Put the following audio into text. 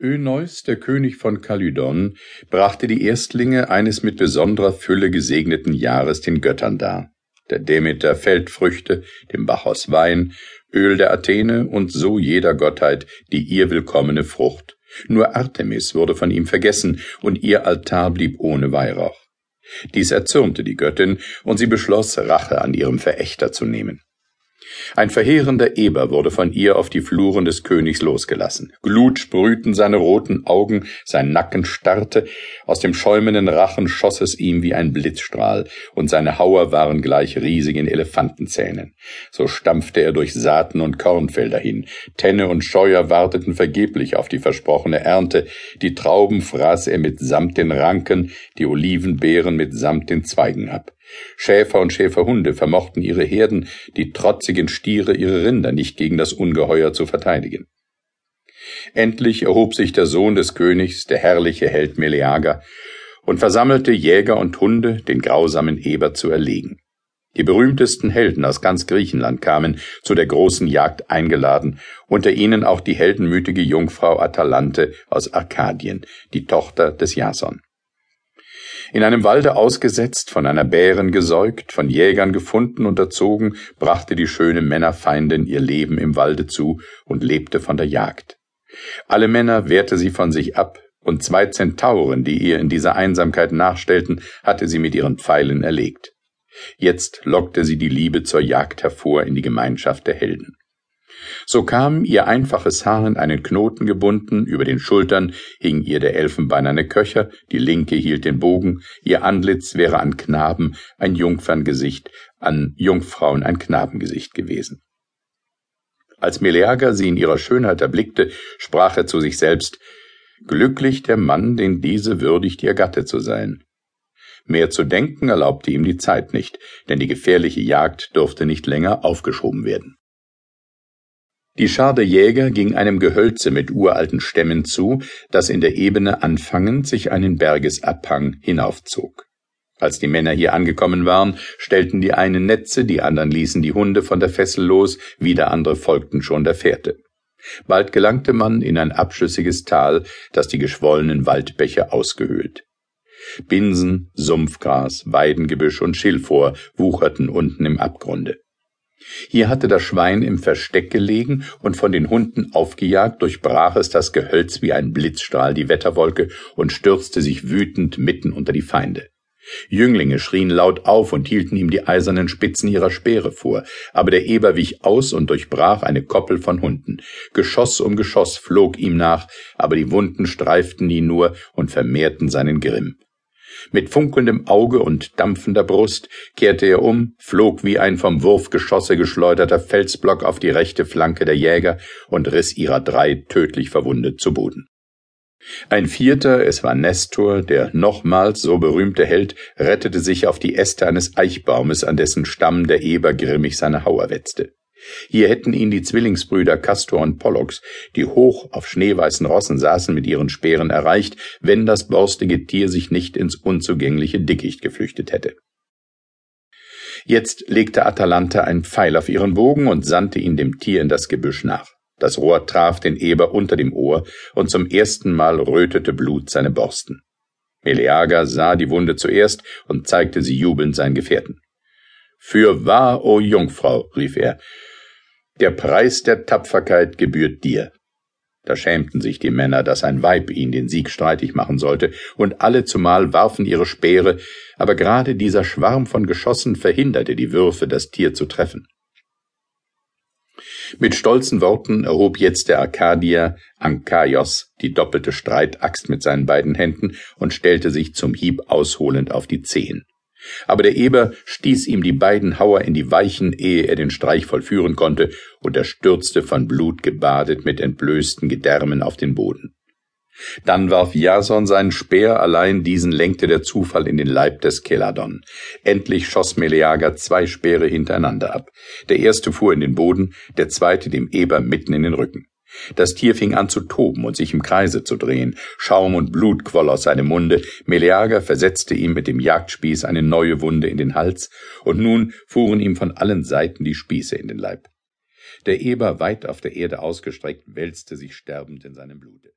Öneus, der König von Kalydon, brachte die Erstlinge eines mit besonderer Fülle gesegneten Jahres den Göttern dar. Der Demeter Feldfrüchte, dem Bacchus Wein, Öl der Athene und so jeder Gottheit die ihr willkommene Frucht. Nur Artemis wurde von ihm vergessen und ihr Altar blieb ohne Weihrauch. Dies erzürnte die Göttin und sie beschloss, Rache an ihrem Verächter zu nehmen. Ein verheerender Eber wurde von ihr auf die Fluren des Königs losgelassen. Glut sprühten seine roten Augen, sein Nacken starrte, aus dem schäumenden Rachen schoss es ihm wie ein Blitzstrahl, und seine Hauer waren gleich riesigen Elefantenzähnen. So stampfte er durch Saaten und Kornfelder hin. Tenne und Scheuer warteten vergeblich auf die versprochene Ernte. Die Trauben fraß er mitsamt den Ranken, die Olivenbeeren mitsamt den Zweigen ab. Schäfer und Schäferhunde vermochten ihre Herden, die trotzigen Stiere ihre Rinder nicht gegen das Ungeheuer zu verteidigen. Endlich erhob sich der Sohn des Königs, der herrliche Held Meleager, und versammelte Jäger und Hunde, den grausamen Eber zu erlegen. Die berühmtesten Helden aus ganz Griechenland kamen zu der großen Jagd eingeladen, unter ihnen auch die heldenmütige Jungfrau Atalante aus Arkadien, die Tochter des Jason. In einem Walde ausgesetzt, von einer Bären gesäugt, von Jägern gefunden und erzogen, brachte die schöne Männerfeindin ihr Leben im Walde zu und lebte von der Jagd. Alle Männer wehrte sie von sich ab, und zwei Zentauren, die ihr in dieser Einsamkeit nachstellten, hatte sie mit ihren Pfeilen erlegt. Jetzt lockte sie die Liebe zur Jagd hervor in die Gemeinschaft der Helden. So kam ihr einfaches Haar in einen Knoten gebunden, über den Schultern hing ihr der elfenbeinerne Köcher, die linke hielt den Bogen, ihr Antlitz wäre an Knaben ein Jungferngesicht, an Jungfrauen ein Knabengesicht gewesen. Als Meleager sie in ihrer Schönheit erblickte, sprach er zu sich selbst, Glücklich der Mann, den diese würdigt, ihr Gatte zu sein. Mehr zu denken erlaubte ihm die Zeit nicht, denn die gefährliche Jagd durfte nicht länger aufgeschoben werden. Die Schar der Jäger ging einem Gehölze mit uralten Stämmen zu, das in der Ebene anfangend sich einen Bergesabhang hinaufzog. Als die Männer hier angekommen waren, stellten die einen Netze, die anderen ließen die Hunde von der Fessel los, wieder andere folgten schon der Fährte. Bald gelangte man in ein abschüssiges Tal, das die geschwollenen Waldbäche ausgehöhlt. Binsen, Sumpfgras, Weidengebüsch und Schilfor wucherten unten im Abgrunde. Hier hatte das Schwein im Versteck gelegen und von den Hunden aufgejagt, durchbrach es das Gehölz wie ein Blitzstrahl die Wetterwolke und stürzte sich wütend mitten unter die Feinde. Jünglinge schrien laut auf und hielten ihm die eisernen Spitzen ihrer Speere vor, aber der Eber wich aus und durchbrach eine Koppel von Hunden. Geschoss um Geschoss flog ihm nach, aber die Wunden streiften ihn nur und vermehrten seinen Grimm. Mit funkelndem Auge und dampfender Brust kehrte er um, flog wie ein vom Wurfgeschosse geschleuderter Felsblock auf die rechte Flanke der Jäger und riss ihrer drei tödlich verwundet zu Boden. Ein vierter, es war Nestor, der nochmals so berühmte Held, rettete sich auf die Äste eines Eichbaumes, an dessen Stamm der Eber grimmig seine Hauer wetzte. Hier hätten ihn die Zwillingsbrüder Castor und Pollux, die hoch auf schneeweißen Rossen saßen, mit ihren Speeren erreicht, wenn das borstige Tier sich nicht ins unzugängliche Dickicht geflüchtet hätte. Jetzt legte Atalante einen Pfeil auf ihren Bogen und sandte ihn dem Tier in das Gebüsch nach. Das Rohr traf den Eber unter dem Ohr, und zum ersten Mal rötete Blut seine Borsten. Meleager sah die Wunde zuerst und zeigte sie jubelnd seinen Gefährten. Für wahr, o Jungfrau, rief er, der Preis der Tapferkeit gebührt dir. Da schämten sich die Männer, dass ein Weib ihn den Sieg streitig machen sollte, und alle zumal warfen ihre Speere, aber gerade dieser Schwarm von Geschossen verhinderte die Würfe, das Tier zu treffen. Mit stolzen Worten erhob jetzt der Arkadier Ankaios die doppelte Streitaxt mit seinen beiden Händen und stellte sich zum Hieb ausholend auf die Zehen. Aber der Eber stieß ihm die beiden Hauer in die Weichen, ehe er den Streich vollführen konnte, und er stürzte von Blut gebadet mit entblößten Gedärmen auf den Boden. Dann warf Jason seinen Speer, allein diesen lenkte der Zufall in den Leib des Keladon. Endlich schoss Meleager zwei Speere hintereinander ab. Der erste fuhr in den Boden, der zweite dem Eber mitten in den Rücken. Das Tier fing an zu toben und sich im Kreise zu drehen. Schaum und Blut quoll aus seinem Munde. Meleager versetzte ihm mit dem Jagdspieß eine neue Wunde in den Hals, und nun fuhren ihm von allen Seiten die Spieße in den Leib. Der Eber, weit auf der Erde ausgestreckt, wälzte sich sterbend in seinem Blute.